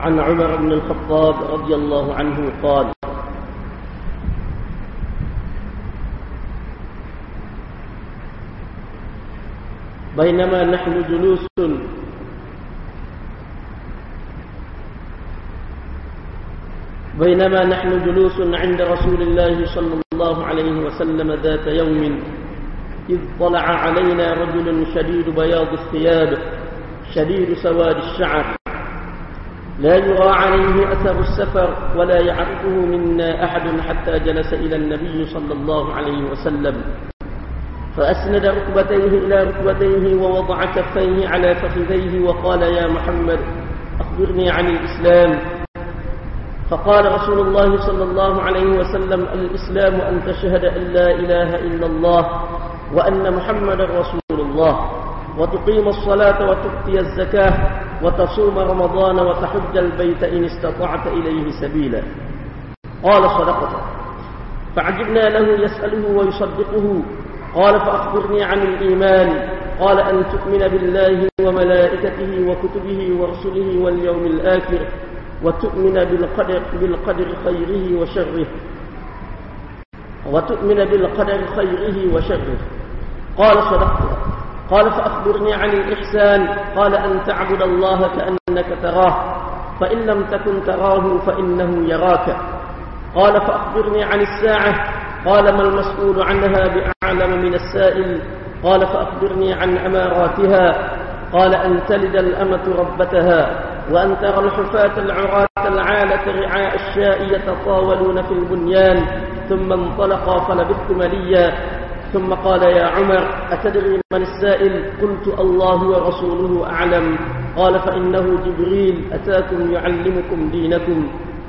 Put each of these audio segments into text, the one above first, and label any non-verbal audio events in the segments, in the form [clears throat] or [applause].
عن عمر بن الخطاب رضي الله عنه قال بينما نحن جلوس بينما نحن جلوس عند رسول الله صلى الله عليه وسلم ذات يوم إذ طلع علينا رجل شديد بياض الثياب شديد سواد الشعر. لا يرى عليه أثر السفر ولا يعرفه منا أحد حتى جلس إلى النبي صلى الله عليه وسلم. فأسند ركبتيه إلى ركبتيه ووضع كفيه على فخذيه وقال يا محمد أخبرني عن الإسلام. فقال رسول الله صلى الله عليه وسلم الإسلام أن تشهد أن لا إله إلا الله وأن محمد رسول الله. وتقيم الصلاة وتؤتي الزكاة وتصوم رمضان وتحج البيت إن استطعت إليه سبيلا. قال صدقت فعجبنا له يسأله ويصدقه. قال فأخبرني عن الإيمان. قال أن تؤمن بالله وملائكته وكتبه ورسله واليوم الآخر وتؤمن بالقدر, بالقدر خيره وشره. وتؤمن بالقدر خيره وشره. قال صدقت قال فأخبرني عن الإحسان قال أن تعبد الله كأنك تراه فإن لم تكن تراه فإنه يراك. قال فأخبرني عن الساعة قال ما المسؤول عنها بأعلم من السائل؟ قال فأخبرني عن أماراتها قال أن تلد الأمة ربتها وأن ترى الحفاة العراة العالة رعاء الشاء يتطاولون في البنيان ثم انطلقا فلبثت مليا. ثم قال يا عمر أتدري من السائل قلت الله ورسوله أعلم قال فإنه جبريل أتاكم يعلمكم دينكم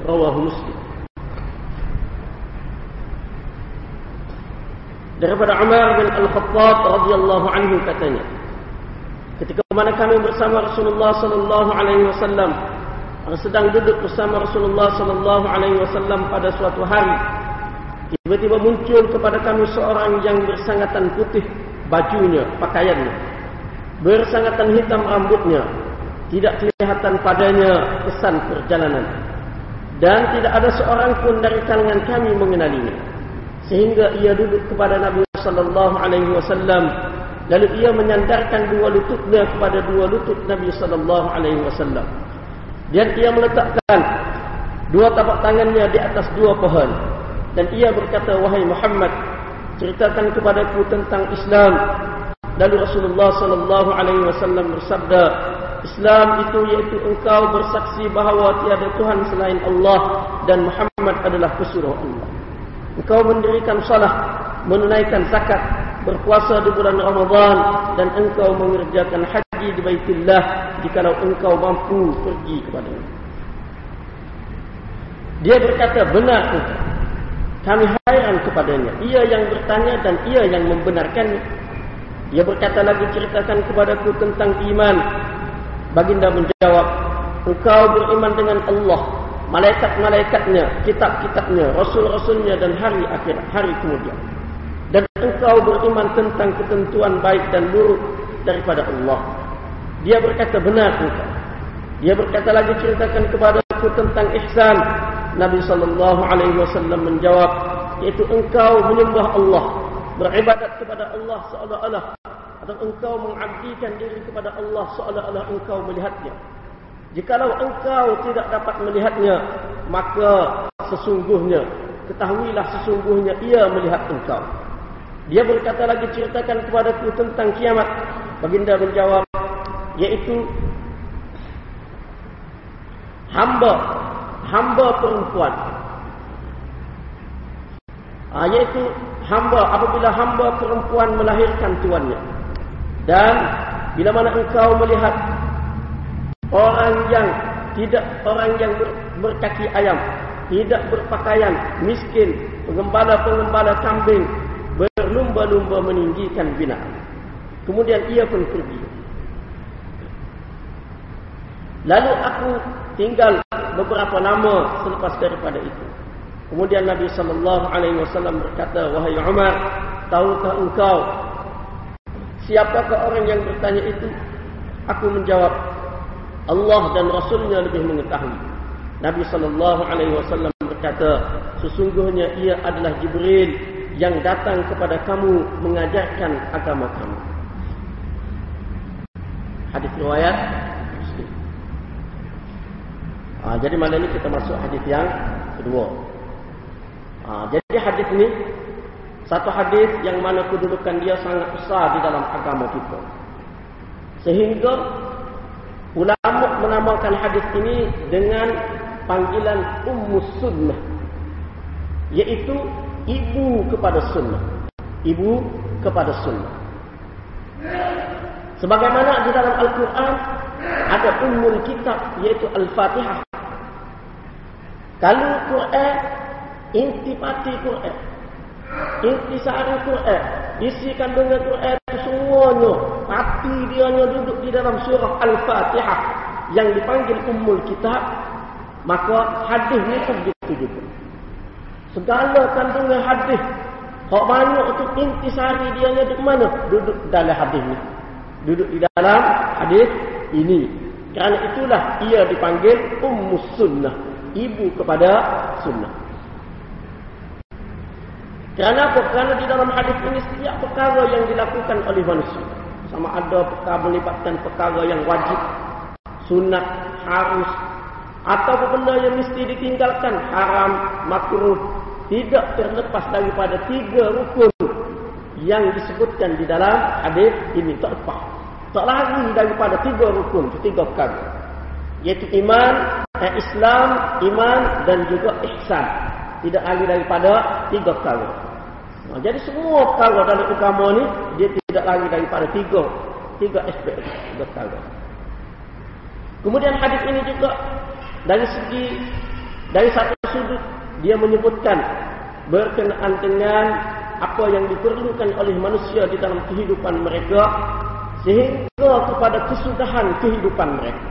رواه مسلم daripada Umar bin Al-Khattab radhiyallahu anhu katanya ketika mana kami bersama Rasulullah sallallahu alaihi wasallam sedang duduk bersama Rasulullah sallallahu alaihi wasallam pada suatu hari tiba-tiba muncul kepada kami seorang yang bersangatan putih bajunya pakaiannya. Bersangatan hitam rambutnya. Tidak kelihatan padanya kesan perjalanan. Dan tidak ada seorang pun dari kalangan kami mengenalinya. Sehingga ia duduk kepada Nabi sallallahu alaihi wasallam. Lalu ia menyandarkan dua lututnya kepada dua lutut Nabi sallallahu alaihi wasallam. Dan ia meletakkan dua tapak tangannya di atas dua pohon dan ia berkata wahai Muhammad ceritakan kepadaku tentang Islam lalu Rasulullah sallallahu alaihi wasallam bersabda Islam itu yaitu engkau bersaksi bahawa tiada Tuhan selain Allah dan Muhammad adalah pesuruh Allah Engkau mendirikan salat, menunaikan zakat, berpuasa di bulan Ramadan dan engkau mengerjakan haji di Baitillah jikalau engkau mampu pergi kepadanya. Dia berkata benar engkau. Kami hairan kepadanya. Ia yang bertanya dan ia yang membenarkannya. Ia berkata lagi ceritakan kepadaku tentang iman. Baginda menjawab, engkau beriman dengan Allah malaikat-malaikatnya, kitab-kitabnya, rasul-rasulnya dan hari akhir, hari kemudian. Dan engkau beriman tentang ketentuan baik dan buruk daripada Allah. Dia berkata benar engkau. Dia berkata lagi ceritakan kepada aku tentang ihsan. Nabi sallallahu alaihi wasallam menjawab, yaitu engkau menyembah Allah, beribadat kepada Allah seolah-olah atau engkau mengabdikan diri kepada Allah seolah-olah engkau melihatnya. Jikalau engkau tidak dapat melihatnya, maka sesungguhnya, ketahuilah sesungguhnya ia melihat engkau. Dia berkata lagi ceritakan kepadaku tentang kiamat. Baginda menjawab, yaitu hamba, hamba perempuan. Ha, yaitu hamba, apabila hamba perempuan melahirkan tuannya. Dan bila mana engkau melihat orang yang tidak orang yang ber, berkaki ayam, tidak berpakaian, miskin, pengembala-pengembala kambing berlumba-lumba meninggikan binatang. Kemudian ia pun pergi. Lalu aku tinggal beberapa nama selepas daripada itu. Kemudian Nabi sallallahu alaihi wasallam berkata, "Wahai Umar, tahukah engkau siapakah orang yang bertanya itu?" Aku menjawab, Allah dan Rasulnya lebih mengetahui. Nabi sallallahu alaihi wasallam berkata, sesungguhnya ia adalah Jibril yang datang kepada kamu mengajarkan agama kamu. Hadis riwayat. Ha, jadi malam ini kita masuk hadis yang kedua. Ha, jadi hadis ini satu hadis yang mana kedudukan dia sangat besar di dalam agama kita. Sehingga ulama menamakan hadis ini dengan panggilan Ummu Sunnah. Iaitu ibu kepada sunnah. Ibu kepada sunnah. Sebagaimana di dalam Al-Quran ada ummul kitab iaitu Al-Fatihah. Kalau Quran, intipati Quran. Intisari Quran. Isi kandungan Quran itu semuanya. Hati dia duduk di dalam surah Al-Fatihah. Yang dipanggil ummul kitab. Maka hadis ni pun begitu juga. Segala kandungan hadis. Kau banyak itu intisari dia duduk mana? Duduk dalam hadis ni duduk di dalam hadis ini. Kerana itulah ia dipanggil Ummus Sunnah, ibu kepada sunnah. Kerana apa? Kerana di dalam hadis ini setiap perkara yang dilakukan oleh manusia. Sama ada perkara melibatkan perkara yang wajib, sunat, harus. Atau benda yang mesti ditinggalkan, haram, makruh. Tidak terlepas daripada tiga rukun yang disebutkan di dalam hadis ini tak lepas. Tak lari daripada tiga rukun, tiga perkara. Iaitu iman, eh, Islam, iman dan juga ihsan. Tidak lari daripada tiga perkara. Nah, jadi semua perkara dalam agama ni dia tidak lari daripada tiga tiga aspek tiga perkara. Kemudian hadis ini juga dari segi dari satu sudut dia menyebutkan berkenaan dengan apa yang diperlukan oleh manusia di dalam kehidupan mereka sehingga kepada kesudahan kehidupan mereka.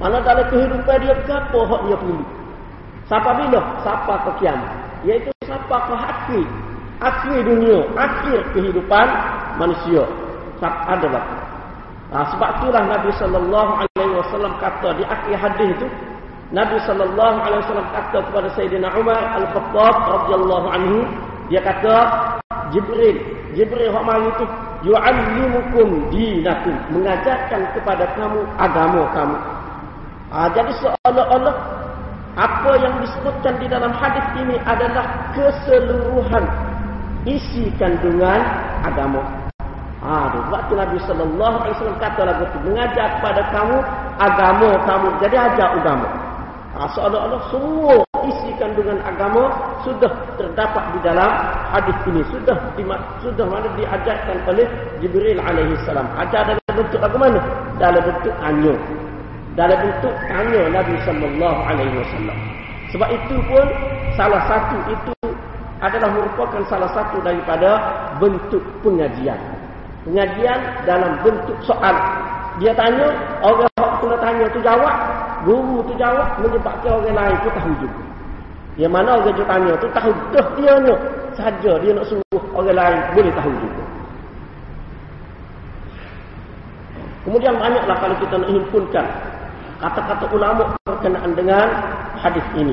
Mana dalam kehidupan dia apa hak dia perlu? Siapa bila? Siapa ke kiamat? Iaitu siapa ke akhir akhir dunia, akhir kehidupan manusia. Siapa ada lah. Nah, sebab itulah Nabi sallallahu alaihi wasallam kata di akhir hadis itu Nabi sallallahu alaihi wasallam kata kepada Sayyidina Umar Al-Khattab radhiyallahu anhu dia kata, Jibril, Jibril hak mari tu yu'allimukum dinakum, mengajarkan kepada kamu agama kamu. Ha, jadi seolah-olah apa yang disebutkan di dalam hadis ini adalah keseluruhan isi kandungan agama. Ha, waktu Nabi sallallahu alaihi wasallam kata lagu itu mengajar kepada kamu agama kamu. Jadi ajar agama. Ha, seolah-olah semua kandungan agama sudah terdapat di dalam hadis ini. Sudah di, sudah mana diajarkan oleh Jibril alaihi salam. Ajar dalam bentuk bagaimana? Dalam bentuk anyo. Dalam bentuk anyo Nabi sallallahu alaihi wasallam. Sebab itu pun salah satu itu adalah merupakan salah satu daripada bentuk pengajian. Pengajian dalam bentuk soal. Dia tanya, orang yang tanya tu jawab, guru tu jawab menyebabkan orang lain pun tahu juga. Yang mana orang tu tanya tu tahu dah dia ni. Saja dia nak suruh orang lain boleh tahu juga. Kemudian banyaklah kalau kita nak himpunkan kata-kata ulama berkenaan dengan hadis ini.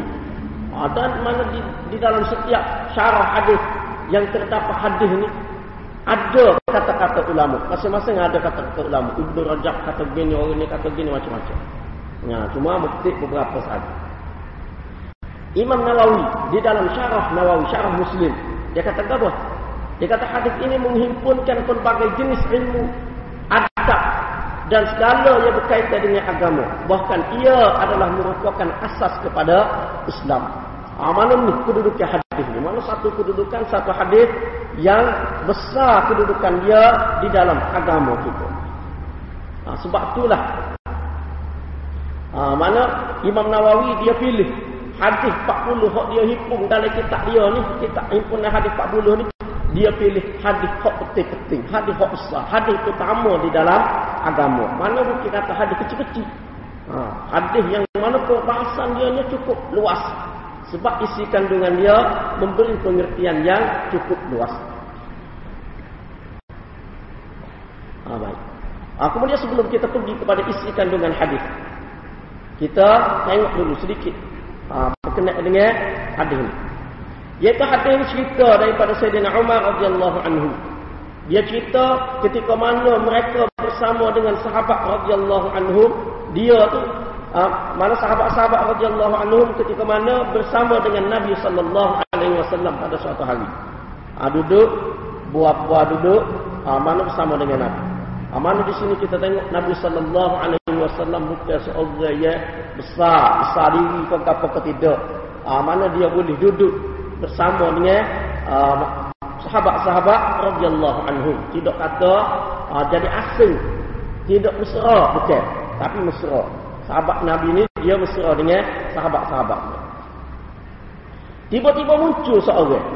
Ah, dan mana di, di dalam setiap syarah hadis yang terdapat hadis ini ada kata-kata ulama. Masing-masing ada kata-kata ulama. Ibnu Rajab kata begini, orang ini kata begini macam-macam. Ya, cuma mesti beberapa saja. Imam Nawawi di dalam syarah Nawawi, syarah Muslim, dia kata apa? Dia kata hadis ini menghimpunkan pelbagai jenis ilmu, adab dan segala yang berkaitan dengan agama. Bahkan ia adalah merupakan asas kepada Islam. Ah, mana ni kedudukan hadis ini? Mana satu kedudukan, satu hadis yang besar kedudukan dia di dalam agama kita. Ah, sebab itulah Ha, mana Imam Nawawi dia pilih hadis 40 hak dia himpun dalam kitab dia ni, kitab himpunan hadis 40 ni, dia pilih hadis hak penting-penting, hadis hak besar, hadis utama di dalam agama. Mana bukan kata hadis kecil-kecil. Ha, hadis yang mana perbahasan dia ni cukup luas. Sebab isi kandungan dia memberi pengertian yang cukup luas. Ha, baik. Ha, kemudian sebelum kita pergi kepada isi kandungan hadis, Kita tengok dulu sedikit. Ha, berkenaan dengan hadis ini. Iaitu hadis ini cerita daripada Sayyidina Umar radhiyallahu anhu. Dia cerita ketika mana mereka bersama dengan sahabat radhiyallahu anhum, dia tu ha, mana sahabat-sahabat radhiyallahu anhum ketika mana bersama dengan Nabi sallallahu alaihi wasallam pada suatu hari. Ha, duduk buah-buah duduk ha, mana bersama dengan Nabi. Mana di sini kita tengok Nabi sallallahu alaihi wasallam bukan seorang yang besar, besar diri ke apa ke tidak. Ha, mana dia boleh duduk bersama dengan uh, sahabat-sahabat radhiyallahu anhum. Tidak kata uh, jadi asing. Tidak mesra bukan, tapi mesra. Sahabat Nabi ni dia mesra dengan sahabat-sahabat. Tiba-tiba muncul seorang.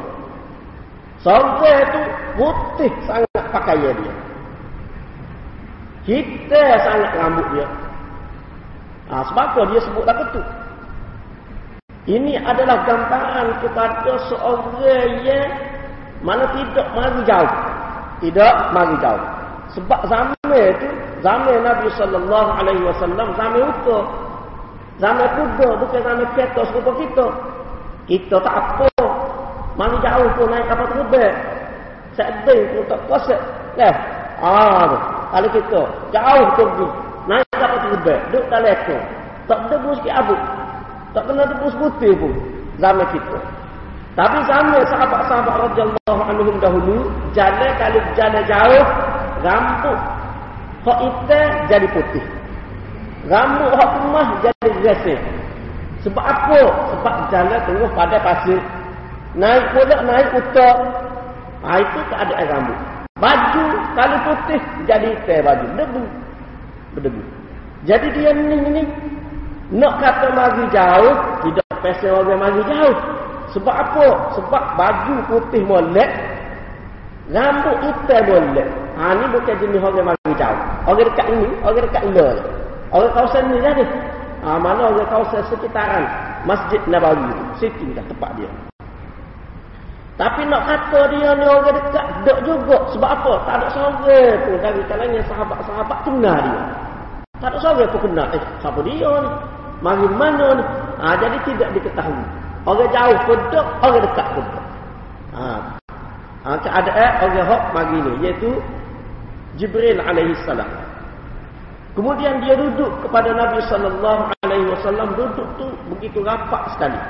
Seorang itu putih sangat pakaian dia. Kita sangat rambut dia. Ha, sebab apa dia sebut lagu tu? Ini adalah gambaran kepada seorang yang mana tidak mari jauh. Tidak mari jauh. Sebab zaman itu, zaman Nabi sallallahu alaihi wasallam zaman itu Zaman kuda bukan zaman kereta serupa kita. Kita tak apa. Mari jauh pun naik kapal terbang. Sedih pun tak kuasa. Eh, ah, kalau kita jauh pergi, naik kapal terbang, duduk dalam ekor. Tak debu sikit abuk. Tak kena tebus putih pun zaman kita. Tapi zaman sahabat-sahabat radhiyallahu anhum dahulu, jalan kalau jalan jauh, rambut hak hitam jadi putih. Rambut hak kemah jadi resih. Sebab apa? Sebab jalan tengah pada pasir. Naik pula naik utak. Ha, itu keadaan rambut. Baju kalau putih jadi hitam baju. Debu. Berdebu. Jadi dia ni ni nak kata mari jauh, tidak pasal orang mari jauh. Sebab apa? Sebab baju putih molek, rambut hitam molek. Ha ni bukan jenis orang mari jauh. Orang dekat ini, orang dekat luar. Orang kawasan ni jadi. Ha mana orang kawasan sekitaran Masjid Nabawi Situ dah tempat dia. Tapi nak kata dia ni orang dekat, tak juga. Sebab apa? Tak ada seorang pun dari kalangan sahabat-sahabat kenal dia. Tak ada seorang pun kenal. Eh, siapa dia ni? Mari mana ni? Ha, jadi tidak diketahui. Orang jauh pun tak, orang dekat pun tak. Ha. Ha, keadaan orang hok mari ni. Iaitu Jibril alaihi salam. Kemudian dia duduk kepada Nabi sallallahu alaihi wasallam duduk tu begitu rapat sekali.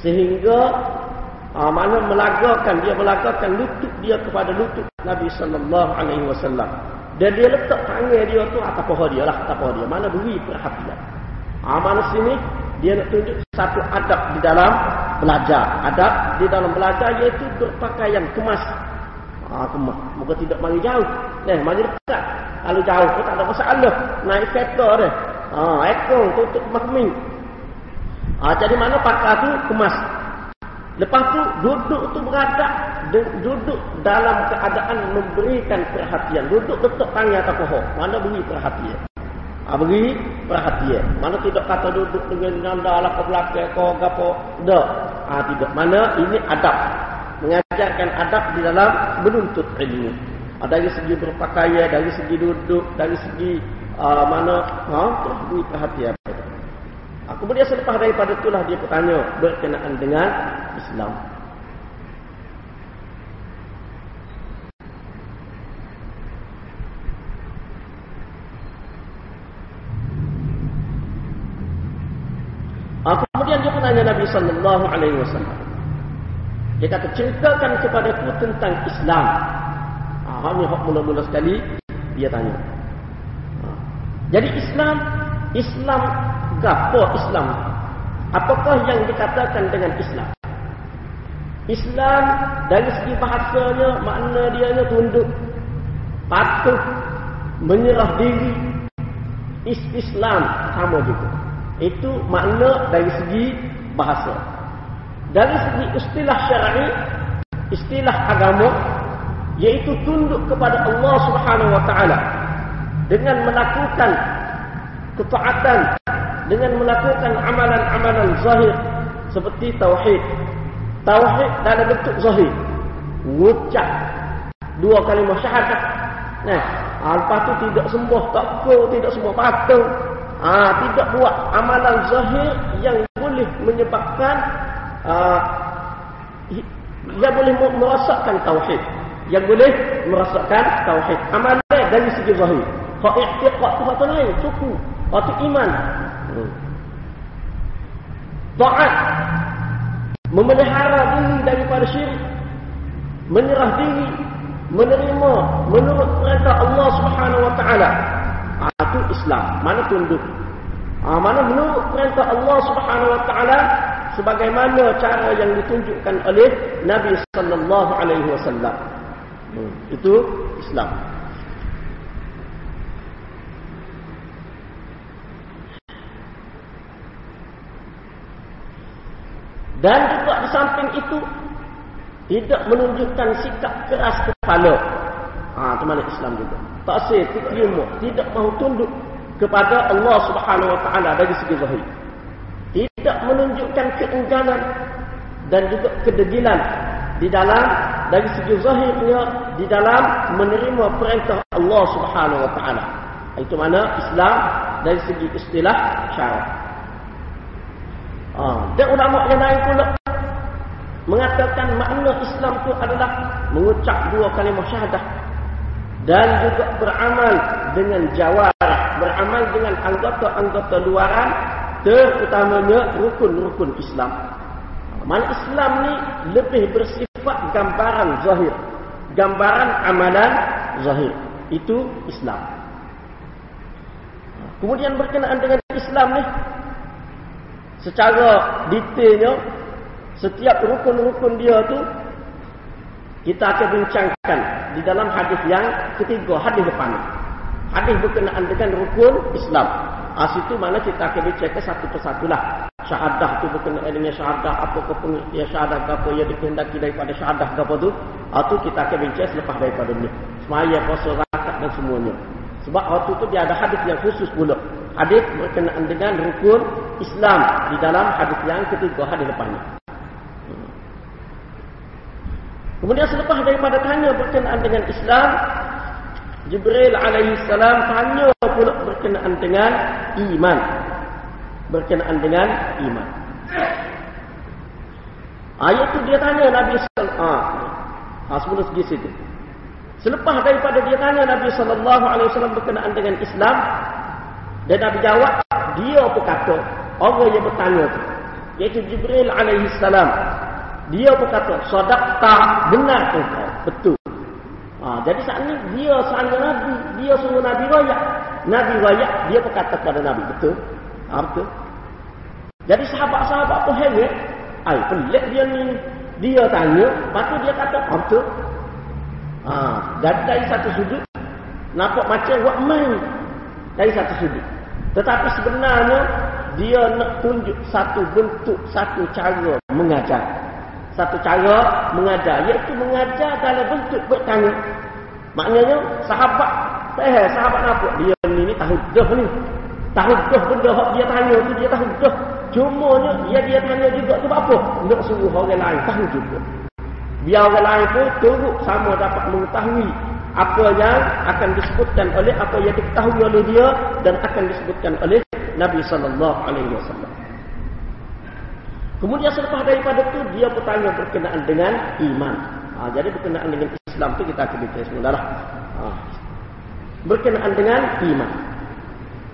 Sehingga ha, mana melagakan dia melagakan lutut dia kepada lutut Nabi sallallahu alaihi wasallam. Dan dia letak tangan dia tu atas paha dia lah, atas paha dia. Mana beri perhatian. Amal sini dia nak tunjuk satu adab di dalam belajar. Adab di dalam belajar iaitu berpakaian kemas. Ah ha, kemas. Moga tidak mari jauh. Eh, mari dekat. Kalau jauh pun tak ada masalah. Naik kereta dia. Ah, ha, ekor tutup mahmi. Ah, ha, jadi mana pakar tu kemas. Lepas tu duduk tu berada duduk dalam keadaan memberikan perhatian. Duduk letak tangan atas pohon. Mana beri perhatian. Ha, beri perhatian. Mana tidak kata duduk dengan nanda lah ke belakang ke apa. Tak. Ha, tidak. Mana ini adab. Mengajarkan adab di dalam menuntut ilmu. Ha, dari segi berpakaian, dari segi duduk, dari segi uh, mana. Ha, beri perhatian. Kemudian selepas daripada itulah dia bertanya berkenaan dengan Islam. Kemudian dia menanya Nabi sallallahu alaihi wasallam. Dia kata ceritakan kepadaku tentang Islam. Ha, ini hak mula-mula sekali dia tanya. Ha. Jadi Islam, Islam gapo Islam? Apakah yang dikatakan dengan Islam? Islam dari segi bahasanya makna dia tunduk, patuh, menyerah diri. Islam sama juga. Itu makna dari segi bahasa. Dari segi istilah syar'i, istilah agama yaitu tunduk kepada Allah Subhanahu wa taala dengan melakukan ketaatan, dengan melakukan amalan-amalan zahir seperti tauhid. Tauhid dalam bentuk zahir. Ngucap dua kalimah syahadat. Nah, lepas tu tidak sembah takut, tidak sembah patung, Ah, tidak buat amalan zahir yang boleh menyebabkan ah, yang boleh merosakkan tauhid. Yang boleh merosakkan tauhid. Amalan dari segi zahir. Kalau i'tiqad tu kata lain, suku. Waktu iman. Taat. Memelihara diri daripada syirik. Menyerah diri. Menerima. Menurut perintah Allah subhanahu wa ta'ala. Itu Islam. Mana tunduk. Ha, mana menurut perintah Allah subhanahu wa ta'ala. Sebagaimana cara yang ditunjukkan oleh Nabi sallallahu alaihi wasallam. Hmm. Itu Islam. Dan juga di samping itu tidak menunjukkan sikap keras kepala. Ha, mana Islam juga. Tak sih, tidak mahu tunduk kepada Allah Subhanahu Wa Taala dari segi zahir. Tidak menunjukkan keengganan dan juga kedegilan di dalam dari segi zahirnya di dalam menerima perintah Allah Subhanahu Wa Taala. Itu mana Islam dari segi istilah syarat. Ha, dan ulama yang lain pula mengatakan makna Islam itu adalah mengucap dua kalimah syahadah dan juga beramal dengan jawarah, beramal dengan anggota-anggota luaran terutamanya rukun-rukun Islam. Mana Islam ni lebih bersifat gambaran zahir, gambaran amalan zahir. Itu Islam. Kemudian berkenaan dengan Islam ni secara detailnya setiap rukun-rukun dia tu kita akan bincangkan di dalam hadis yang ketiga hadis depan. Hadis berkenaan dengan rukun Islam. Ah situ mana kita akan bincangkan satu persatu lah. Syahadah tu berkenaan dengan syahadah apa ke ya syahadah apa yang dikehendaki daripada syahadah apa tu. Ah tu kita akan bincang selepas daripada ni. Semaya puasa zakat dan semuanya. Sebab waktu tu dia ada hadis yang khusus pula hadis berkenaan dengan rukun Islam di dalam hadis yang ketiga hadis depannya. Kemudian selepas daripada tanya berkenaan dengan Islam, Jibril alaihi salam tanya pula berkenaan dengan iman. Berkenaan dengan iman. Ayat tu dia tanya Nabi sallallahu alaihi wasallam. Ha, segi situ. Selepas daripada dia tanya Nabi sallallahu alaihi wasallam berkenaan dengan Islam, dan Nabi jawab, dia pun kata, orang yang bertanya tu, iaitu Jibril alaihi salam. Dia pun kata, sadaqta benar engkau, betul. Ha, jadi saat ini dia sana Nabi, dia suruh Nabi rayak. Nabi rayak, dia pun kata kepada Nabi, betul. Ha, betul. Jadi sahabat-sahabat pun heran, ai pelik dia ni. Dia tanya, lepas tu dia kata, ha, betul. Ha, dari satu sudut, nampak macam buat main dari satu sudut. Tetapi sebenarnya dia nak tunjuk satu bentuk, satu cara mengajar. Satu cara mengajar, iaitu mengajar dalam bentuk bertanya. Maknanya sahabat, eh sahabat apa? Dia ni, ni tahu dah ni. Tahu dah benda hak dia tanya tu dia tahu dah. Cuma dia dia tanya juga tu apa? Nak suruh orang lain tahu juga. Biar orang lain pun turut sama dapat mengetahui apa yang akan disebutkan oleh apa yang diketahui oleh dia dan akan disebutkan oleh Nabi sallallahu alaihi wasallam. Kemudian selepas daripada itu dia bertanya berkenaan dengan iman. Ha, jadi berkenaan dengan Islam itu kita bincang sebentar. Ha. Berkenaan dengan iman.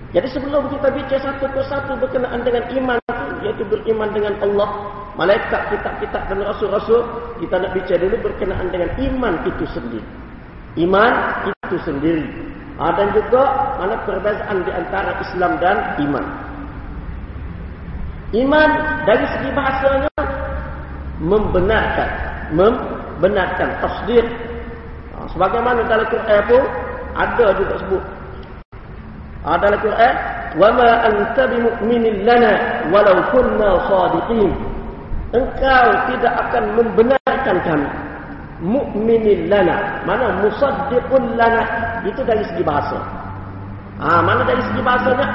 Jadi sebelum kita bincang satu persatu berkenaan dengan iman itu, iaitu beriman dengan Allah, malaikat, kitab-kitab dan rasul-rasul, kita nak bincang dulu berkenaan dengan iman itu sendiri. Iman itu sendiri. Ha, dan juga mana perbezaan di antara Islam dan iman. Iman dari segi bahasanya membenarkan, membenarkan tasdir. Ha, sebagaimana dalam Quran pun ada juga sebut. Ha, dalam Quran, "Wa ma anta bimu'minin lana walau kunna shadiqin." Engkau tidak akan membenarkan kami mu'minin lana. Mana musaddiqun lana. Itu dari segi bahasa. Ah, mana dari segi bahasanya?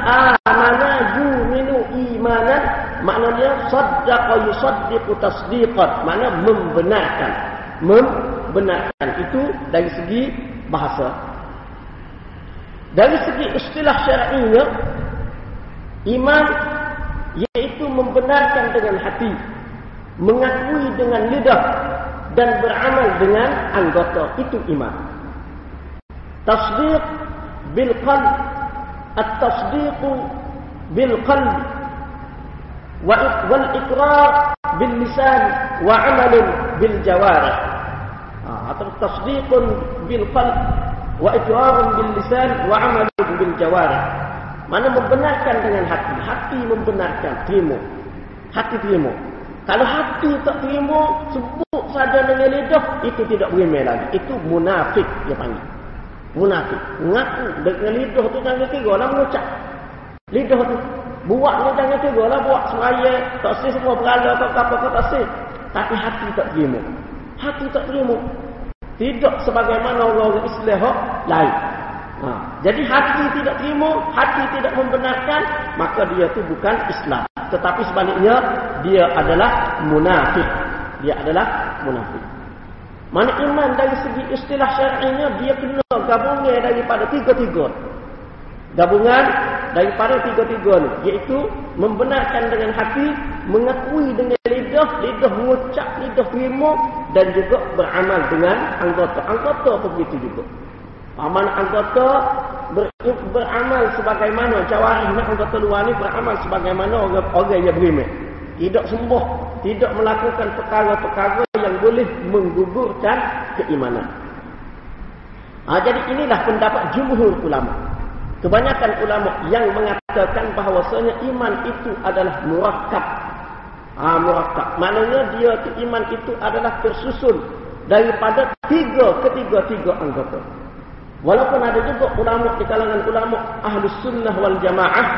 Amana yuminu imanan. Maknanya saddaqa yusaddiqu tasdiqat. Mana membenarkan. Membenarkan. Itu dari segi bahasa. Dari segi istilah syar'inya Iman yaitu membenarkan dengan hati, mengakui dengan lidah dan beramal dengan anggota. Itu iman. Tasdiq bil qalb, at-tasdiq bil qalb wal iqrar bil lisan wa amal bil jawarih. Ha, atau tasdiq bil qalb wa iqrar bil lisan wa amal bil jawarih. Mana membenarkan dengan hati. Hati membenarkan. Terima. Hati terima. Kalau hati tak terima, sebut saja dengan lidah, itu tidak beriman lagi. Itu munafik dia panggil. Munafik. Mengaku dengan lidah tu jangan kira lah mengucap. Lidah tu. Buat ni jangan kira lah buat semaya. Tak sih semua berala tak apa kau tak sih. Tapi hati tak terima. Hati tak terima. Tidak sebagaimana orang-orang Islam lain. Ha. Jadi hati tidak terima, hati tidak membenarkan, maka dia itu bukan Islam. Tetapi sebaliknya, dia adalah munafik. Dia adalah munafik. Mana iman dari segi istilah syar'inya, dia kena gabungan daripada tiga-tiga. Gabungan daripada tiga-tiga ni. Iaitu membenarkan dengan hati, mengakui dengan lidah, lidah mengucap, lidah terima, dan juga beramal dengan anggota. Anggota pun begitu juga. Aman anggota ber, beramal sebagaimana jawarih anggota luar ni beramal sebagaimana orang, orang yang beriman. Tidak sembuh, tidak melakukan perkara-perkara yang boleh menggugurkan keimanan. Ha, jadi inilah pendapat jumhur ulama. Kebanyakan ulama yang mengatakan bahawasanya iman itu adalah murakkab. Ha, murakkab. Maknanya dia itu iman itu adalah tersusun daripada tiga ketiga-tiga anggota. Walaupun ada juga ulama di kalangan ulama ahli sunnah wal jamaah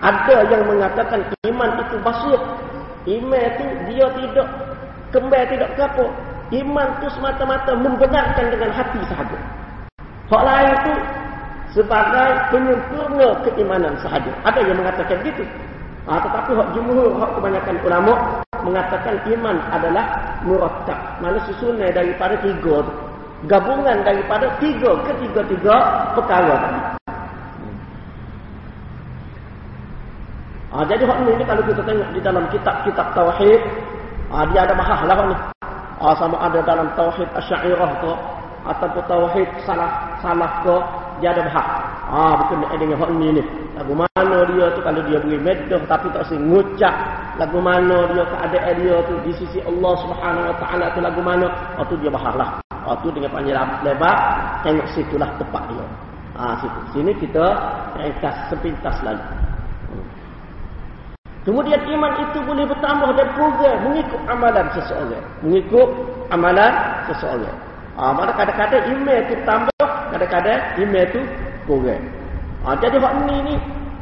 ada yang mengatakan iman itu basir. Iman itu dia tidak kembali tidak ke apa. Iman itu semata-mata membenarkan dengan hati sahaja. Hak lain itu sebagai penyempurna keimanan sahaja. Ada yang mengatakan begitu. Ha, tetapi hak jumhur, hak kebanyakan ulama mengatakan iman adalah murakkab. Mana susunnya daripada tiga itu gabungan daripada tiga ketiga-tiga perkara tadi. Ha, jadi hak ni kalau kita tengok di dalam kitab-kitab tauhid, ha, dia ada bahas lah ni. Ha, sama ada dalam tauhid asy'ariyah ke ataupun tauhid salah salah ke dia ada bahas. Ha, bukan dengan hak ni ni. Lagu mana dia tu kalau dia beri medah tapi tak sing ngucap lagu mana dia keadaan dia tu di sisi Allah Subhanahu Wa Taala tu lagu mana? Oh tu dia bahas lah. Waktu dengan panjang lebar, tengok situlah tepat dia. Ha, situ. Sini kita ringkas sepintas lalu. Kemudian iman itu boleh bertambah dan program mengikut amalan seseorang. Mengikut amalan seseorang. Ha, mana kadang-kadang iman itu tambah, kadang-kadang iman itu program. Ha, jadi hak ni ni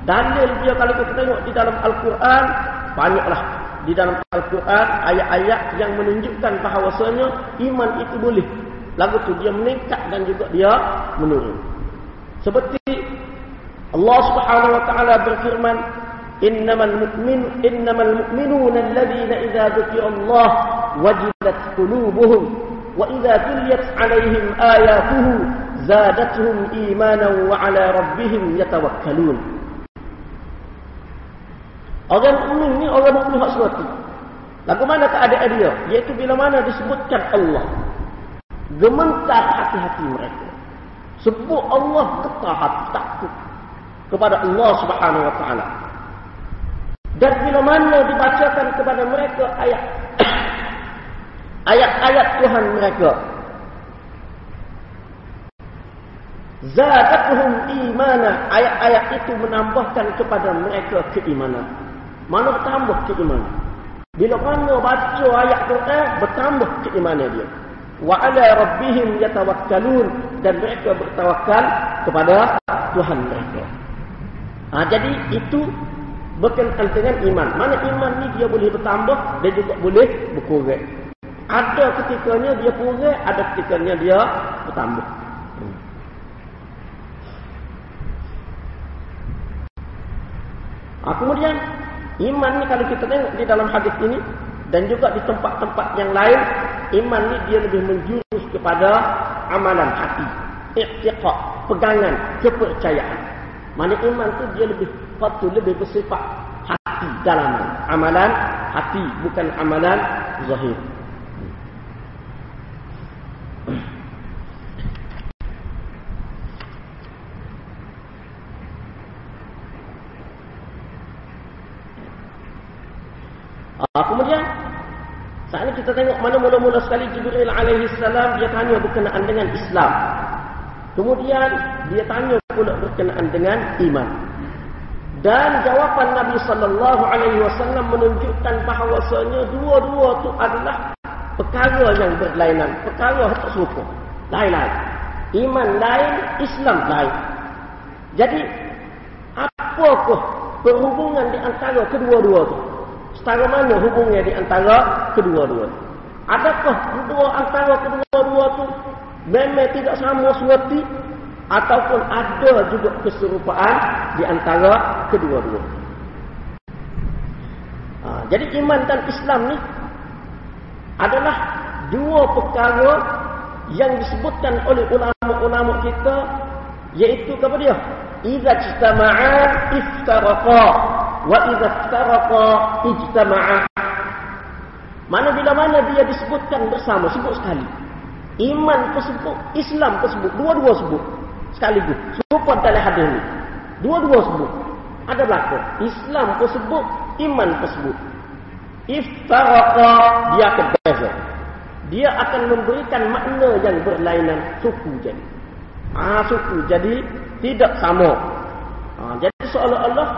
dalil dia kalau kita tengok di dalam Al-Quran banyaklah di dalam Al-Quran ayat-ayat yang menunjukkan bahawasanya iman itu boleh lagu tu dia meningkat dan juga dia menurun. Seperti Allah Subhanahu wa taala berfirman, "Innamal mu'min innamal mu'minuna alladhina idza dzukira Allah wajilat qulubuhum wa idza tuliyat 'alaihim ayatuhu zadatuhum imanan wa 'ala rabbihim yatawakkalun." Orang mukmin ni orang mukmin hak suatu. Lagu mana keadaan dia? Iaitu bila mana disebutkan Allah gementar hati-hati mereka. Sebut Allah getar hati takut kepada Allah Subhanahu wa taala. Dan bila mana dibacakan kepada mereka ayat [coughs] ayat-ayat Tuhan mereka. Zadatuhum imana. Ayat-ayat itu menambahkan kepada mereka keimanan. Mana bertambah keimanan? Bila mana baca ayat Quran Bertambah keimanan dia. Wa ala rabbihim yatawakkalun. Dan mereka bertawakal kepada Tuhan mereka. Ha, jadi itu berkenaan dengan iman. Mana iman ni dia boleh bertambah dan juga boleh berkurang. Ada ketikanya dia kurang, ada ketikanya dia bertambah. Ha, kemudian iman ni kalau kita tengok di dalam hadis ini dan juga di tempat-tempat yang lain iman ni dia lebih menjurus kepada amalan hati i'tiqad pegangan kepercayaan Mana iman tu dia lebih patuh lebih bersifat hati dalam amalan hati bukan amalan zahir. Ah, kemudian saat ini kita tengok mana mula-mula sekali Jibril alaihi salam dia tanya berkenaan dengan Islam. Kemudian dia tanya pula berkenaan dengan iman. Dan jawapan Nabi sallallahu alaihi wasallam menunjukkan bahawasanya dua-dua itu adalah perkara yang berlainan, perkara tak serupa. Lain-lain. Iman lain, Islam lain. Jadi apakah perhubungan di antara kedua-dua itu? Setara mana hubungnya di antara kedua-dua? Adakah kedua antara kedua-dua itu memang tidak sama seperti ataupun ada juga keserupaan di antara kedua-dua? Ha, jadi iman dan Islam ni adalah dua perkara yang disebutkan oleh ulama-ulama kita iaitu apa dia? Iza ijtama'a iftaraqa wa idza iftaraqa ijtama'a mana bila mana dia disebutkan bersama sebut sekali iman tersebut Islam tersebut dua-dua sebut sekaligus. Serupa dalam hadis ini dua-dua sebut. Ada belaka Islam tersebut iman tersebut iftaraqa dia akan beza. Dia akan memberikan makna yang berlainan suku jadi. Ah suku jadi tidak sama. Ah, jadi seolah-olah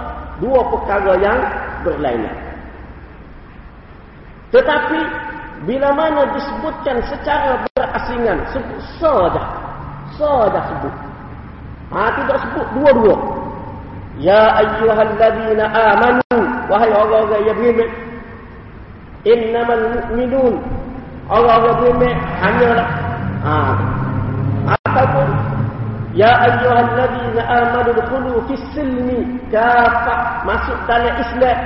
dua perkara yang berlainan. Tetapi bila mana disebutkan secara berasingan, sebut saja. Saja sebut. Ha, tidak sebut dua-dua. Ya ayyuhalladzina amanu wahai orang-orang yang beriman innamal mu'minun orang-orang beriman hanyalah ha, ataupun Ya ayyuhalladzina amanu dkhulu fis silmi kafah masuk dalam Islam.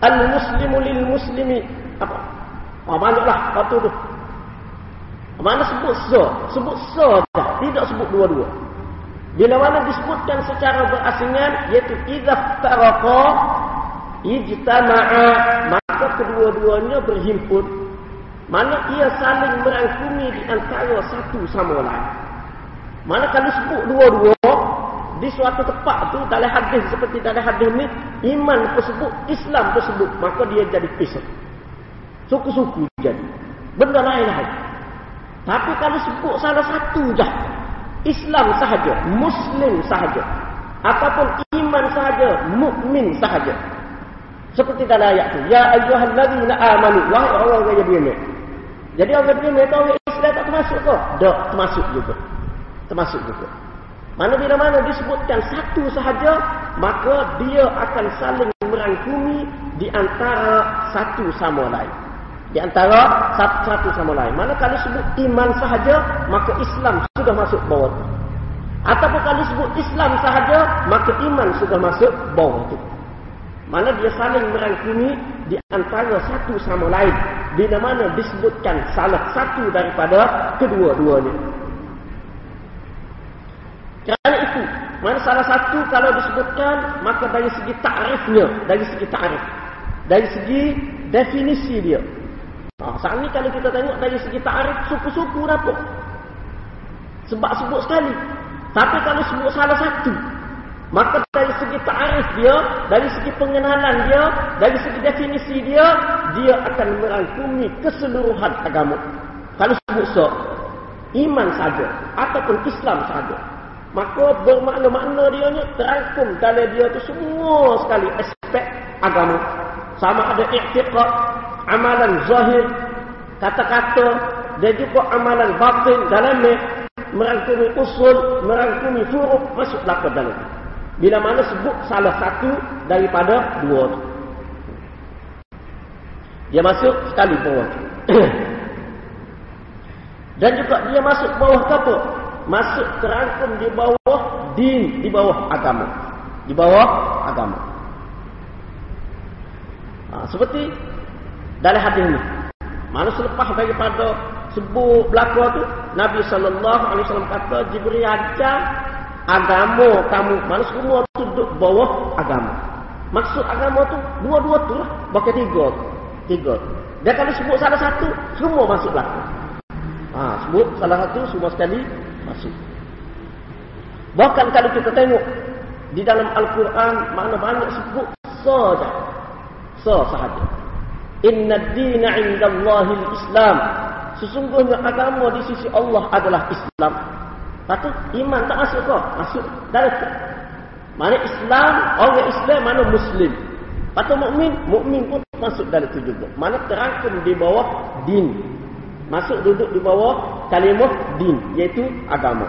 Al muslimu lil muslimi apa? Ah banyak apa tu tu. Mana sebut so? Sebut so tidak sebut dua-dua. Bila mana disebutkan secara berasingan iaitu idza taraqa ijtama'a maka kedua-duanya berhimpun mana ia saling merangkumi di antara satu sama lain. Mana kalau sebut dua-dua di suatu tempat tu dalam hadis seperti dalam hadis ni iman tersebut Islam tersebut maka dia jadi pisah. Suku-suku jadi. Benda lain-lain. Tapi kalau sebut salah satu je Islam sahaja, Muslim sahaja, ataupun iman sahaja, mukmin sahaja. Seperti dalam ayat tu, ya ayyuhallazina amanu, wahai orang-orang yang beriman. Jadi orang dia mereka orang Islam tak termasuk ke? Tak termasuk juga. Termasuk juga. Mana bila mana disebutkan satu sahaja, maka dia akan saling merangkumi di antara satu sama lain. Di antara satu, sama lain. Mana kalau sebut iman sahaja, maka Islam sudah masuk bawah itu. Ataupun kalau sebut Islam sahaja, maka iman sudah masuk bawah itu. Mana dia saling merangkumi di antara satu sama lain bila mana disebutkan salah satu daripada kedua-duanya. Kerana itu, mana salah satu kalau disebutkan, maka dari segi ta'rifnya, dari segi ta'rif, dari segi definisi dia. Ha, saat ini kalau kita tengok dari segi ta'rif, suku-suku apa? Sebab sebut sekali. Tapi kalau sebut salah satu, Maka dari segi ta'arif dia, dari segi pengenalan dia, dari segi definisi dia, dia akan merangkumi keseluruhan agama. Kalau sebut so, iman saja ataupun Islam saja. Maka bermakna-makna dia ni terangkum dalam dia tu semua sekali aspek agama. Sama ada i'tiqad, amalan zahir, kata-kata dan juga amalan batin dalamnya merangkumi usul, merangkumi furuk masuklah ke dalam bila mana sebut salah satu daripada dua tu. Dia masuk sekali bawah. [clears throat] Dan juga dia masuk bawah apa? Masuk terangkum di bawah din, di bawah agama. Di bawah agama. Ha, seperti dalam hadis ini. Mana selepas daripada sebut belakang tu, Nabi sallallahu alaihi wasallam kata Jibril ajar agama kamu. Mana semua tu duduk bawah agama. Maksud agama tu dua-dua tu lah. Bahkan tiga. Tiga. Dan kalau sebut salah satu, semua masuk lah. Ha, sebut salah satu, semua sekali masuk. Bahkan kalau kita tengok di dalam Al-Quran, mana banyak sebut saja. Sahaja. Inna dina inda Allahil Islam. Sesungguhnya agama di sisi Allah adalah Islam. Satu, iman tak masuk kau? Masuk. Dari mana Islam, orang Islam, mana Muslim. Atau mukmin, mukmin pun masuk dalam itu juga. Mana terangkum di bawah din. Masuk duduk di bawah kalimah din, yaitu agama.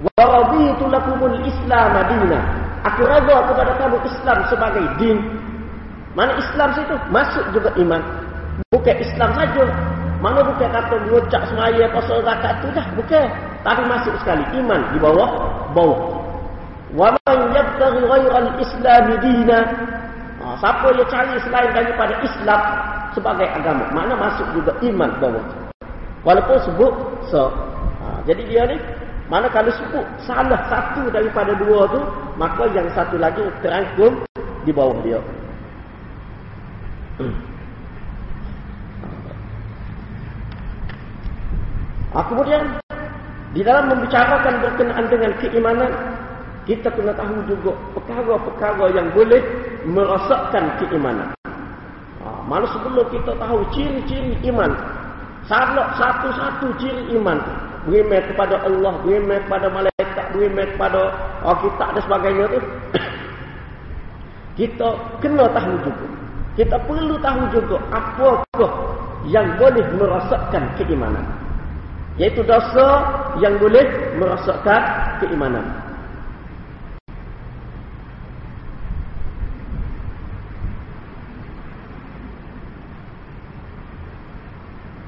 Wa raditu lakumul Islam madina. Aku redha kepada kamu Islam sebagai din. Mana Islam situ? Masuk juga iman. Bukan Islam saja. Mana bukan kata mengucap semaya pasal zakat tu dah. Bukan. Tapi masuk sekali iman di bawah bawah. Wa man yabtaghi ghayra al-islam dina. Ha, siapa yang cari selain daripada Islam sebagai agama, mana masuk juga iman bawah. Walaupun sebut so. Ha, jadi dia ni mana kalau sebut salah satu daripada dua tu, maka yang satu lagi terangkum di bawah dia. Hmm. Ha, kemudian di dalam membicarakan berkenaan dengan keimanan, kita kena tahu juga perkara-perkara yang boleh merosakkan keimanan. Ha, mana sebelum kita tahu ciri-ciri iman, salah satu-satu ciri iman, beriman kepada Allah, beriman kepada malaikat, beriman kepada oh, kita dan sebagainya tu, [coughs] kita kena tahu juga. Kita perlu tahu juga apakah yang boleh merosakkan keimanan. Yaitu dosa yang boleh merosakkan keimanan.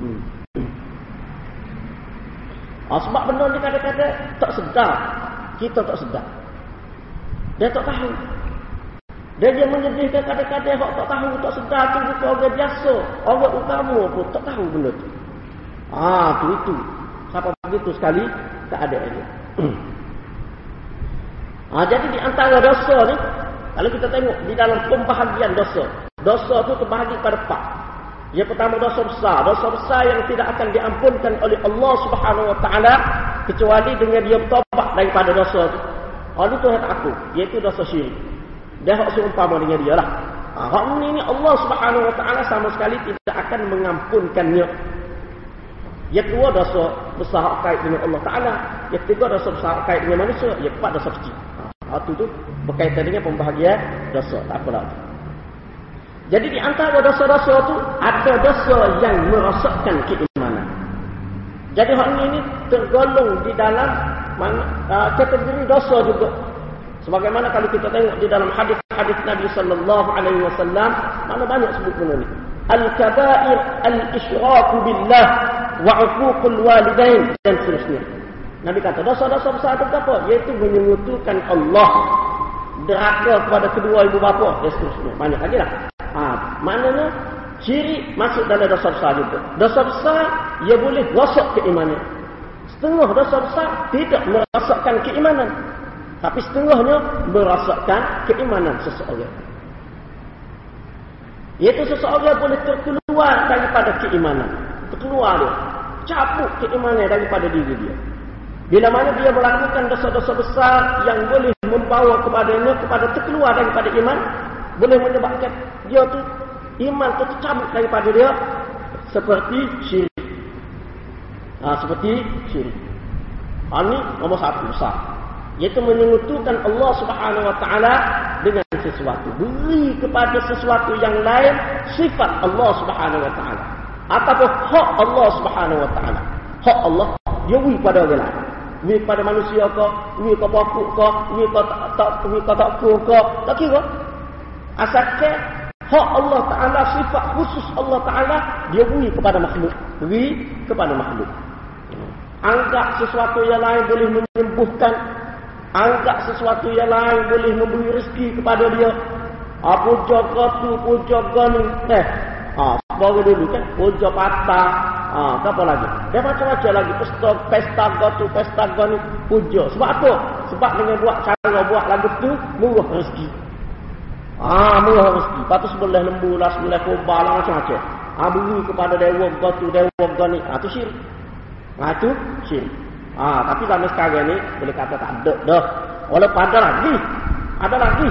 Hmm. Oh, sebab benda ni kadang-kadang tak sedar. Kita tak sedar. Dia tak tahu. Dia dia menyedihkan kadang-kadang orang tak tahu, tak sedar tu bukan orang biasa. Orang utama pun tak tahu benda tu. Ah, tu itu. Siapa begitu sekali tak ada dia. [clears throat] ah, jadi di antara dosa ni, kalau kita tengok di dalam pembahagian dosa, dosa tu terbahagi pada empat. Yang pertama dosa besar, dosa besar yang tidak akan diampunkan oleh Allah Subhanahu Wa Taala kecuali dengan dia bertobat daripada dosa itu. Oh itu Tuhan aku, iaitu dosa syirik. Dia hak seumpama dengan dia lah. Ha, hak ini Allah Subhanahu Wa Taala sama sekali tidak akan mengampunkannya yang kedua dosa besar kait dengan Allah Ta'ala. Yang ketiga dosa besar kait dengan manusia. Yang keempat dosa kecil. Ha, itu tu berkaitan dengan pembahagian dosa. Tak apalah. Jadi di antara dosa-dosa tu ada dosa yang merosakkan keimanan. Jadi hal ini tergolong di dalam mana, uh, kategori dosa juga. Sebagaimana kalau kita tengok di dalam hadis-hadis Nabi sallallahu alaihi wasallam, mana banyak sebut benda ni. Al-kabair al-isyraku billah wa uququl walidain dan seterusnya. Nabi kata dosa-dosa besar itu apa? Yaitu menyekutukan Allah deraka kepada kedua ibu bapa dan seterusnya. Banyak lagi lah. Ha, maknanya ciri masuk dalam dosa besar juga. Dosa besar ia boleh rosak keimanan. Setengah dosa besar tidak merosakkan keimanan. Tapi setengahnya merosakkan keimanan seseorang. Iaitu seseorang boleh terkeluar daripada keimanan. Terkeluar dia cabut keimanan daripada diri dia. Bila mana dia melakukan dosa-dosa besar yang boleh membawa kepadanya kepada terkeluar daripada iman, boleh menyebabkan dia tu iman tercabut daripada dia seperti syirik. Ha, seperti syirik. Ha, ini nomor satu besar. Iaitu menyengutukan Allah subhanahu wa ta'ala dengan sesuatu. Beri kepada sesuatu yang lain sifat Allah subhanahu wa ta'ala ataupun hak Allah Subhanahu wa taala. Hak Allah dia wi pada orang lain. Wi pada manusia ke, wi ke bakuk ke, wi ke tak tak wi ke tak ku ke, tak kira. Asalkan hak Allah taala sifat khusus Allah taala dia wi kepada makhluk. Wi kepada makhluk. Anggap sesuatu yang lain boleh menyembuhkan Anggap sesuatu yang lain boleh memberi rezeki kepada dia Apa jaga tu, jaga ni Eh, Ha, baru dulu kan, puja patah. Ha, apa lagi? Dia macam-macam lagi. Pesta, pesta gotu, pesta goni, puja. Sebab apa? Sebab dengan buat cara buat lagu tu, murah rezeki. Ah, murah rezeki. Lepas tu sebelah lembu lah, sebelah kubah lah, macam-macam. Ah, beri kepada dewa tu, dewa gani. Ah, tu syirik. Ah, tu syirik. Ah, tapi zaman sekarang ni, boleh kata tak ada dah. Walaupun ada lagi. Ada lagi.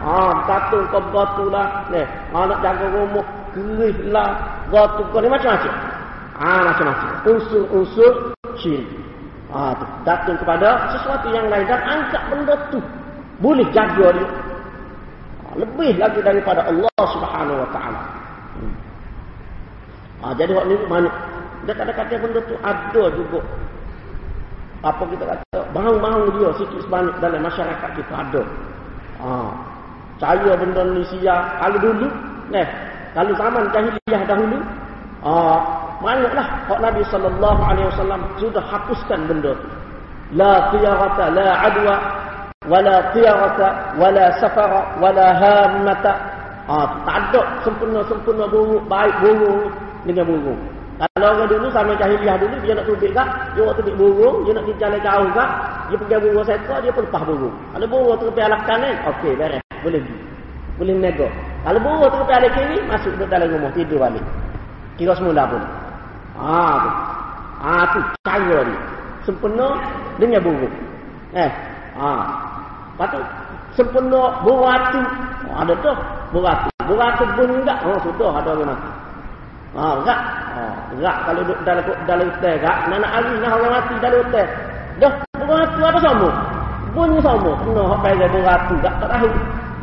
Ah, kata kau batu lah. Ni, ah, nak jaga rumah. Kerih lah. Batu kau ni macam-macam. Ah, macam-macam. Unsur-unsur syirik. Ah, tu. Datang kepada sesuatu yang lain dan angkat benda tu. Boleh jaga dia. Ah, lebih lagi daripada Allah Subhanahu Wa Taala. Hmm. Ah, jadi waktu ni mana? Dia kata-kata benda tu ada juga. Apa kita kata? Bahang-bahang dia sikit sebanyak dalam masyarakat kita ada. Ah, saya benda ni sia. Kalau dulu, eh, kalau zaman jahiliyah dahulu, ah, banyaklah Pak Nabi sallallahu alaihi wasallam sudah hapuskan benda tu. La tiyarata la adwa wala tiyarata wala safara wala hammata. Ah, tak ada sempurna-sempurna buruk, baik buruk dengan buruk. Kalau orang dulu sama jahiliah dulu dia nak tubik kak, dia waktu tubik burung, dia nak pergi jalan jauh kak, dia pergi burung seekor, dia pun lepas burung. Kalau burung tu pergi kanan, okey beres, boleh pergi. Boleh nego. Kalau burung tu pergi kiri, masuk ke dalam rumah tidur balik. Kira semula pun. Ah tu. Ah tu cara dia. Sempurna dengan burung. Eh. Ah. Lepas tu sempurna beratu. Oh, ada tu beratu. Beratu pun enggak. Oh sudah ada orang mati. Ah enggak. Ah enggak kalau duduk dalam dalam hotel enggak. Nak nak hari nak orang mati dalam hotel. Dah beratu apa sama? Bunyi sama. Kena hak bayar beratu tak tahu.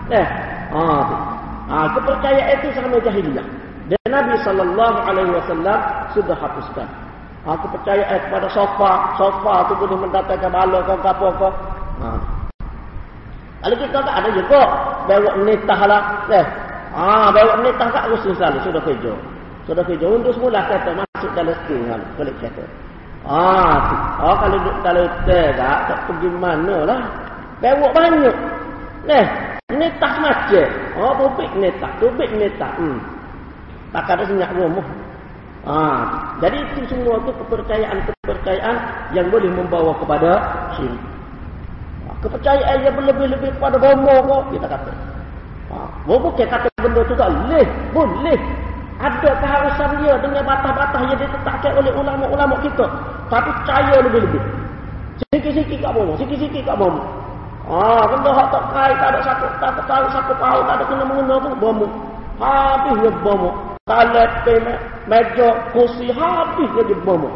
Eh. Tu. Ah kepercayaan itu sama jahiliyah. Dan Nabi sallallahu alaihi wasallam sudah hapuskan. Aku percaya eh, kepada sofa, sofa tu boleh mendatangkan bala ke apa kau. Ha. Kalau kita tak ada juga bawa nitah lah. Eh. Ah, bawa nitah kat usul selalu sudah kerja. Sudah kerja untuk semula kata masuk dalam skin kan, boleh kata. Ah, tu. Oh, kalau duduk dalam tak, tak pergi mana lah. Bawa banyak. Eh, nitah macam. Oh, tubik nitah, tubik nitah. Hmm. Tak ada senyap rumah. Ha, jadi itu semua itu kepercayaan-kepercayaan yang boleh membawa kepada syirik. Ha, kepercayaan yang berlebih-lebih pada bomo kita kata. Ha, bukan kata benda itu tak boleh. Boleh. Ada keharusan dia dengan batas-batas yang ditetapkan oleh ulama-ulama kita. Tapi percaya lebih-lebih. Sikit-sikit kat bomo. Sikit-sikit kat bomo. Ah, benda hak tak kait, tak ada satu, tak tahu satu tahu, tak ada kena mengena pun bomo. Habisnya bomo. Kalat meja kursi habis dia bom.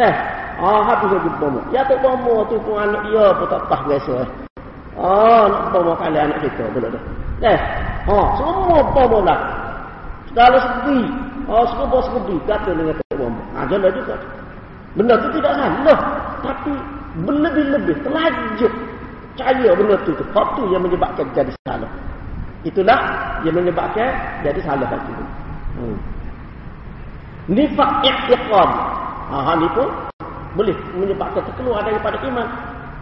Nah, ah habis dia bom. Ya tu bom tu pun anak dia pun tak tahu biasa. Ah nak bom kali anak kita betul dah. Nah, ha semua bom lah. Segala segi. Oh semua segi kata dengan tu bom. Ah jelas juga. Benda tu tidak salah, tapi berlebih-lebih terlanjur percaya benda tu tu. Hak tu yang menyebabkan jadi salah. Itulah yang menyebabkan jadi salah hati tu. Hmm. Nifak i'tiqad. Ha, ni pun boleh menyebabkan terkeluar daripada iman.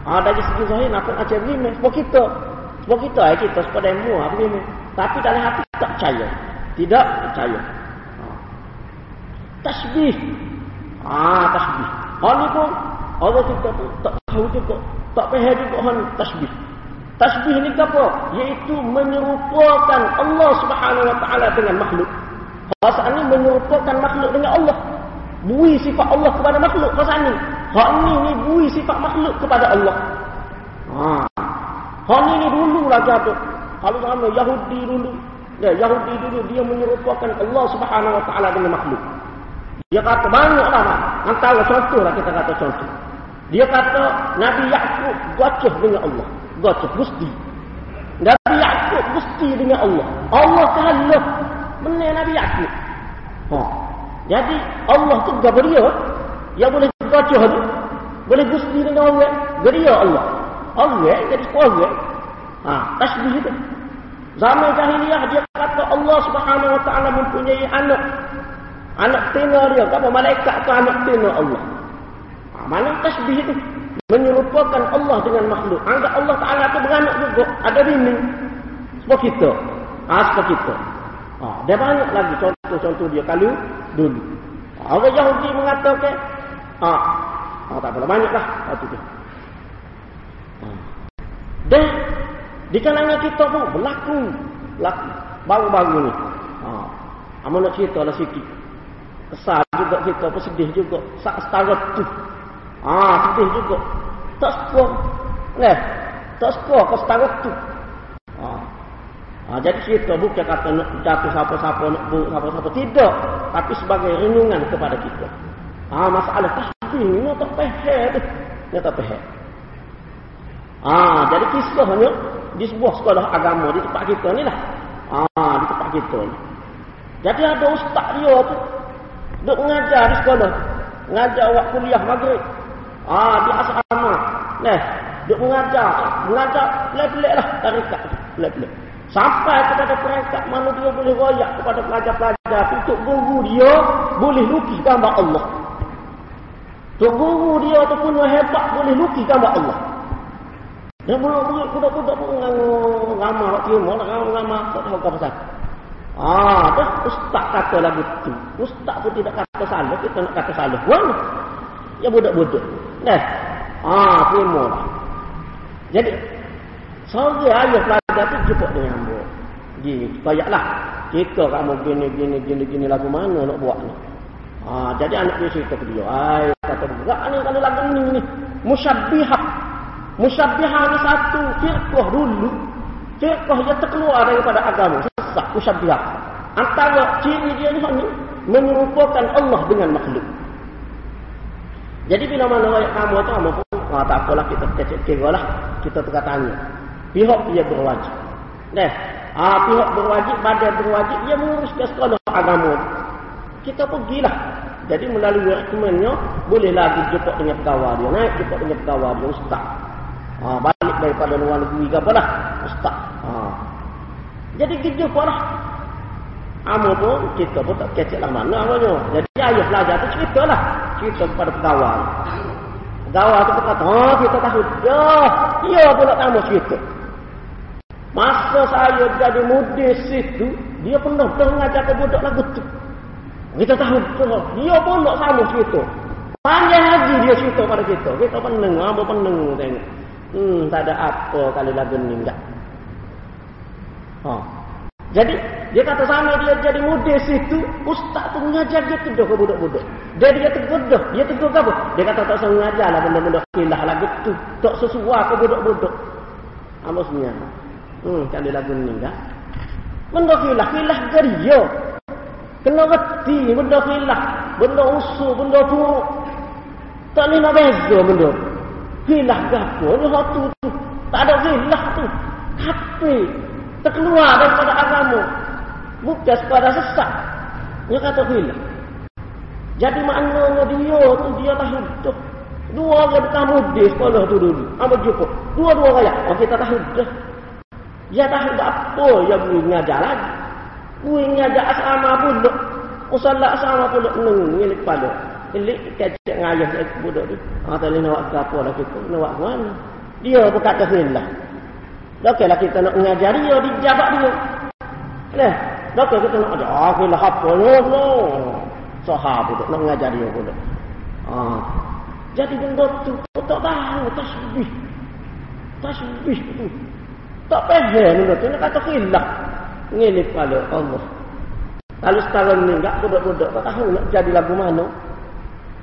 Ha, dari segi zahir nampak macam ni. Sebab kita. Sebab kita, eh, kita ilmu. Ha, begini. Tapi dalam hati tak percaya. Tidak percaya. Ha. Tasbih. Ha, tasbih. Ha, ni pun Allah kita tak tahu juga. Tak faham juga ha, ni tasbih. Tasbih ni apa? Iaitu menyerupakan Allah subhanahu wa ta'ala dengan makhluk. Perasaan ini menyerupakan makhluk dengan Allah. Bui sifat Allah kepada makhluk perasaan ini. Hak ini ni bui sifat makhluk kepada Allah. Ha. Hak ini, ini dulu lagi ada. Kalau sama Yahudi dulu. Ya, Yahudi dulu dia menyerupakan Allah subhanahu wa ta'ala dengan makhluk. Dia kata banyak lah. Antara contoh lah kita kata contoh. Dia kata Nabi Yaakob gacah dengan Allah. Gacah, gusti. Nabi Yaakob gusti dengan Allah. Allah kalah benar Nabi Yaqub. Ha. Jadi Allah tu dia yang boleh baca tu boleh gusti dengan orang geria Allah. Allah jadi orang. Ha, tasbih itu. Zaman jahiliyah dia kata Allah Subhanahu wa taala mempunyai anak. Anak tina dia, apa malaikat tu anak tina Allah. Ha, mana tasbih itu? Menyerupakan Allah dengan makhluk. Anggap Allah Ta'ala itu beranak juga. Ada bini. Sebab kita. Ha, sebab kita. Ha, dia banyak lagi contoh-contoh dia kalau dulu. Ha, orang Yahudi mengatakan, ha, ha, tak apa banyaklah. Tu, tu. Ha. Dan di kalangan kita pun berlaku. Berlaku. Baru-baru ni. Ha. Amal nak cerita lah sikit. Kesal juga kita pun sedih juga. Setara tu. Ha, sedih juga. Tak sepuah. Eh, tak sepuah kau setara tu. Ha. Ha, jadi kita bukan kata nak jatuh siapa-siapa, nak buruk siapa-siapa. Tidak. Tapi sebagai renungan kepada kita. Ha, masalah tahbih ni, tak peheh tu. Tak peheh. Ha, jadi kisahnya di sebuah sekolah agama di tempat kita ni lah. Ha, di tempat kita ni. Jadi ada ustaz dia tu. Duk mengajar di sekolah. Mengajar waktu kuliah maghrib. Ah, di asrama. Nah, duk mengajar. Mengajar pelik-pelik lah. Tarikat tu. Pelik-pelik. Sampai kepada peringkat mana dia boleh royak kepada pelajar-pelajar untuk guru dia boleh lukis gambar Allah. Untuk guru dia ataupun yang hebat boleh lukis gambar Allah. Dan budak-budak budak-budak pun ramah waktu dia. Mana ramah-ramah. Tak tahu apa pasal. Ah, dah ustaz kata lagu tu. Ustaz pun tidak kata salah, kita nak kata salah. Mana? Ya budak-budak. Nah. Ah, terima lah. Jadi sore ayah pelajar tu jumpa dengan ambo. Gini, supaya kita kamu gini gini gini gini lagu mana nak buat ni. Ah, jadi anak dia cerita ke dia. Ai, kata berat ni kalau lagu ni ni. Musyabbihah. Musyabbihah ni satu firqah dulu. Firqah yang terkeluar daripada agama sesat musyabbihah. Antara ciri dia ni ni menyerupakan Allah dengan makhluk. Jadi bila mana ayat kamu tu kamu pun ah, tak apalah kita kira lah. Kita tengah tanya. Pihak dia berwajib. Nah, ah, pihak berwajib, badan berwajib, ia menguruskan sekolah agama. Kita pergilah. Jadi melalui rekomennya, boleh lagi jumpa dengan pegawai dia. Naik jumpa dengan pegawai dia, ustaz. Ah, balik daripada luar negeri ke apalah. Ustaz. Ah, jadi kita pun Amo pun kita pun tak kecek lah mana amanya. Jadi ayah pelajar tu cerita lah. Cerita kepada pegawai. Pegawai tu kata, oh kita tahu. Ya pula kamu cerita. Masa saya jadi mudi situ, dia pernah mengajar ke budak lagu tu. Kita tahu dia pun tak sama cerita. Panjang lagi dia cerita pada kita. Kita peneng, amo peneng tengok. Hmm, tak ada apa kali lagu ni enggak. Ha. Jadi dia kata sama dia jadi muda situ, ustaz tu mengajar dia teguh ke budak-budak. Dia dia teguh dah, dia teguh ke apa? Dia kata tak usah mengajar lah benda-benda kilah lagu tu. Tak sesuai ke budak-budak. Apa sebenarnya? Hmm, cari lagu ni enggak? Benda kilah, kilah geria. Kena reti benda kilah, benda usul, benda buruk. Tak ni nak beza benda. Gapo ni hak tu. Tak ada kilah tu. Tapi terkeluar daripada agama bukan sekadar sesat. Dia kata hilang jadi maknanya dia tu dia tahu tu dua orang bertamu di sekolah tu dulu. Apa jumpa? Dua-dua raya oh, kita tahu dah dia tahu apa? Yang boleh mengajar lagi. Boleh mengajar asrama pun usalah asrama pun nung milik Ilik kecek ngayah budak tu. Ah tadi nak buat apa lah kita? Nak buat mana? Dia berkata hilang. Doklah kita nak mengajari dia di jabat dia. Leh, doklah kita nak ajar aku lah apa no no. Sahabat tu nak mengajari dia pun. Ah. Jadi benda tu tak tahu tasbih. Tasbih tu. Tak payah benda tu nak kata khilaf. Ngilip pada Allah. Lalu sekarang ni enggak budak-budak tak tahu nak jadi lagu mana.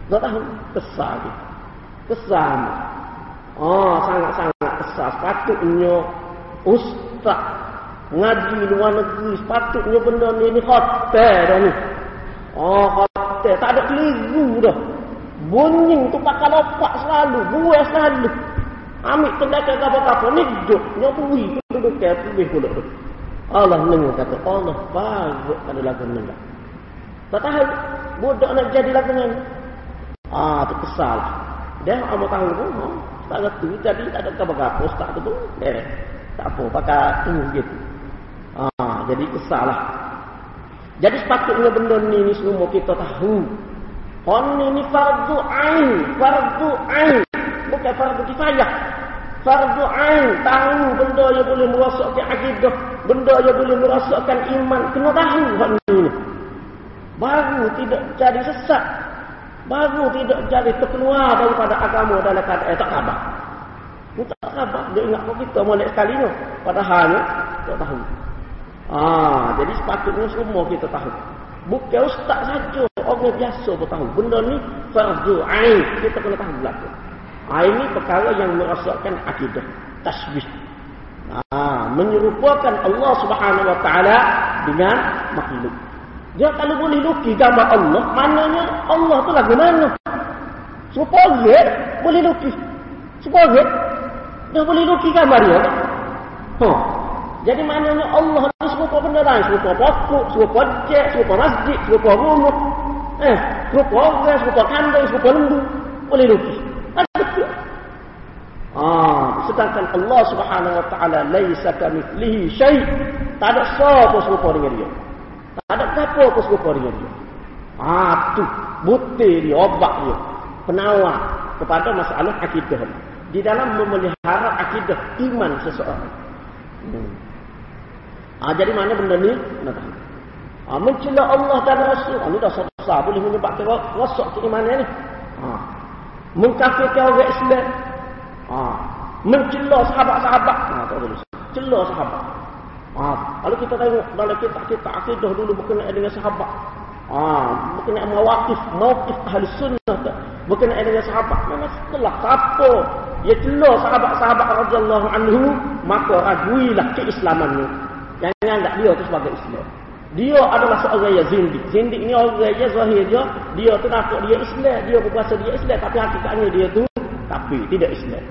Tahu kesal dia. Kesal. Oh, sangat-sangat kesal. Sepatutnya ustaz ngaji luar negeri sepatutnya benda ni ni hotel dah ni. Oh hotel. Tak ada keliru dah. Bunyi tu pakai lopak selalu buah selalu. Ambil tendaka kapal-kapal ni duduk nyobui duduk ke lebih pula tu. Allah dengar kata Allah bagus pada lagu ni tak tahu budak nak jadi lagu ni ah tu kesal dia amat tahu pun oh, tak ngerti jadi tak ada kapal-kapal ustaz tu eh tak apa, pakai tu gitu. Ha, jadi kesalah. Jadi sepatutnya benda ni, ni semua kita tahu. On ini fardu ain, fardu ain. Bukan fardu kifayah. Fardu ain, tahu benda yang boleh merosakkan akidah, benda yang boleh merosakkan iman. Kena tahu hal ini. Baru tidak jadi sesat. Baru tidak jadi terkeluar daripada agama dalam keadaan tak khabar. Dia tak sabar. Dia ingat kita molek sekali ni. Padahal tak tahu. Ah, jadi sepatutnya semua kita tahu. Bukan ustaz saja. Orang biasa pun tahu. Benda ni fardu ain. Kita kena tahu belakang. Ah, ini perkara yang merasakan akidah. Tasbih. Ah, menyerupakan Allah subhanahu wa ta'ala dengan makhluk. Dia kalau boleh lukis gambar Allah, maknanya Allah tu lagu mana? Serupa orang boleh lukis. Serupa orang dia boleh lukis gambar dia. Ha. Jadi maknanya Allah ni serupa benda lain. Serupa pokok, serupa jet, serupa masjid, serupa rumah. Eh, serupa orang, serupa kandang, serupa lembu. Boleh lukis. Ada Ah, sedangkan Allah Subhanahu wa taala laisa kamitslihi syai. Tak ada serupa dengan dia. Tak ada apa pun serupa dengan dia. Ah, tu bukti dia, obat dia. Penawar kepada masalah akidah. Di dalam memelihara akidah iman seseorang. Hmm. Ah, jadi mana benda ni? Nak Ah, mencela Allah dan Rasul. Ah, ini dah sah boleh menyebabkan rosak keimanan ni. Ah. Mengkafirkan orang Islam. Ah. Mencela sahabat-sahabat. Ah, tak boleh. Cela sahabat. Ah, kalau kita tengok dalam kitab-kitab akidah dulu berkenaan dengan sahabat. Ah, berkenaan mawakif, mawakif ahli sunnah tak. Berkenaan dengan sahabat. Memang setelah siapa ia cela sahabat-sahabat radhiyallahu anhu, maka raguilah keislamannya. Jangan anggap dia itu sebagai Islam. Dia adalah seorang yang zindik. Zindik ni orang yang zahir dia. Dia tu nak dia Islam. Dia berkuasa dia Islam. Tapi hakikatnya dia tu tapi tidak Islam.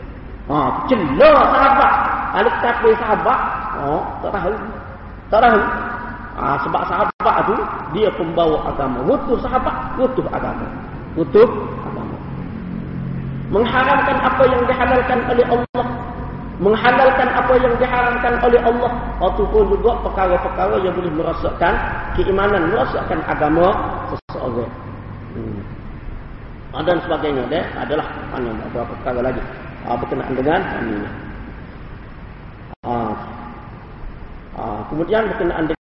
Ha, cela sahabat. Kalau kata sahabat, oh, tak tahu. Tak tahu. Ha, sebab sahabat tu, dia pembawa agama. Mutuh sahabat, mutuh agama. Mutuh agama. Mengharamkan apa yang dihalalkan oleh Allah. Menghalalkan apa yang diharamkan oleh Allah. Ataupun juga perkara-perkara yang boleh merosakkan keimanan, merosakkan agama seseorang. Hmm. Dan sebagainya. Dia adalah mana, beberapa perkara lagi uh, berkenaan dengan ini. Uh, uh, kemudian berkenaan dengan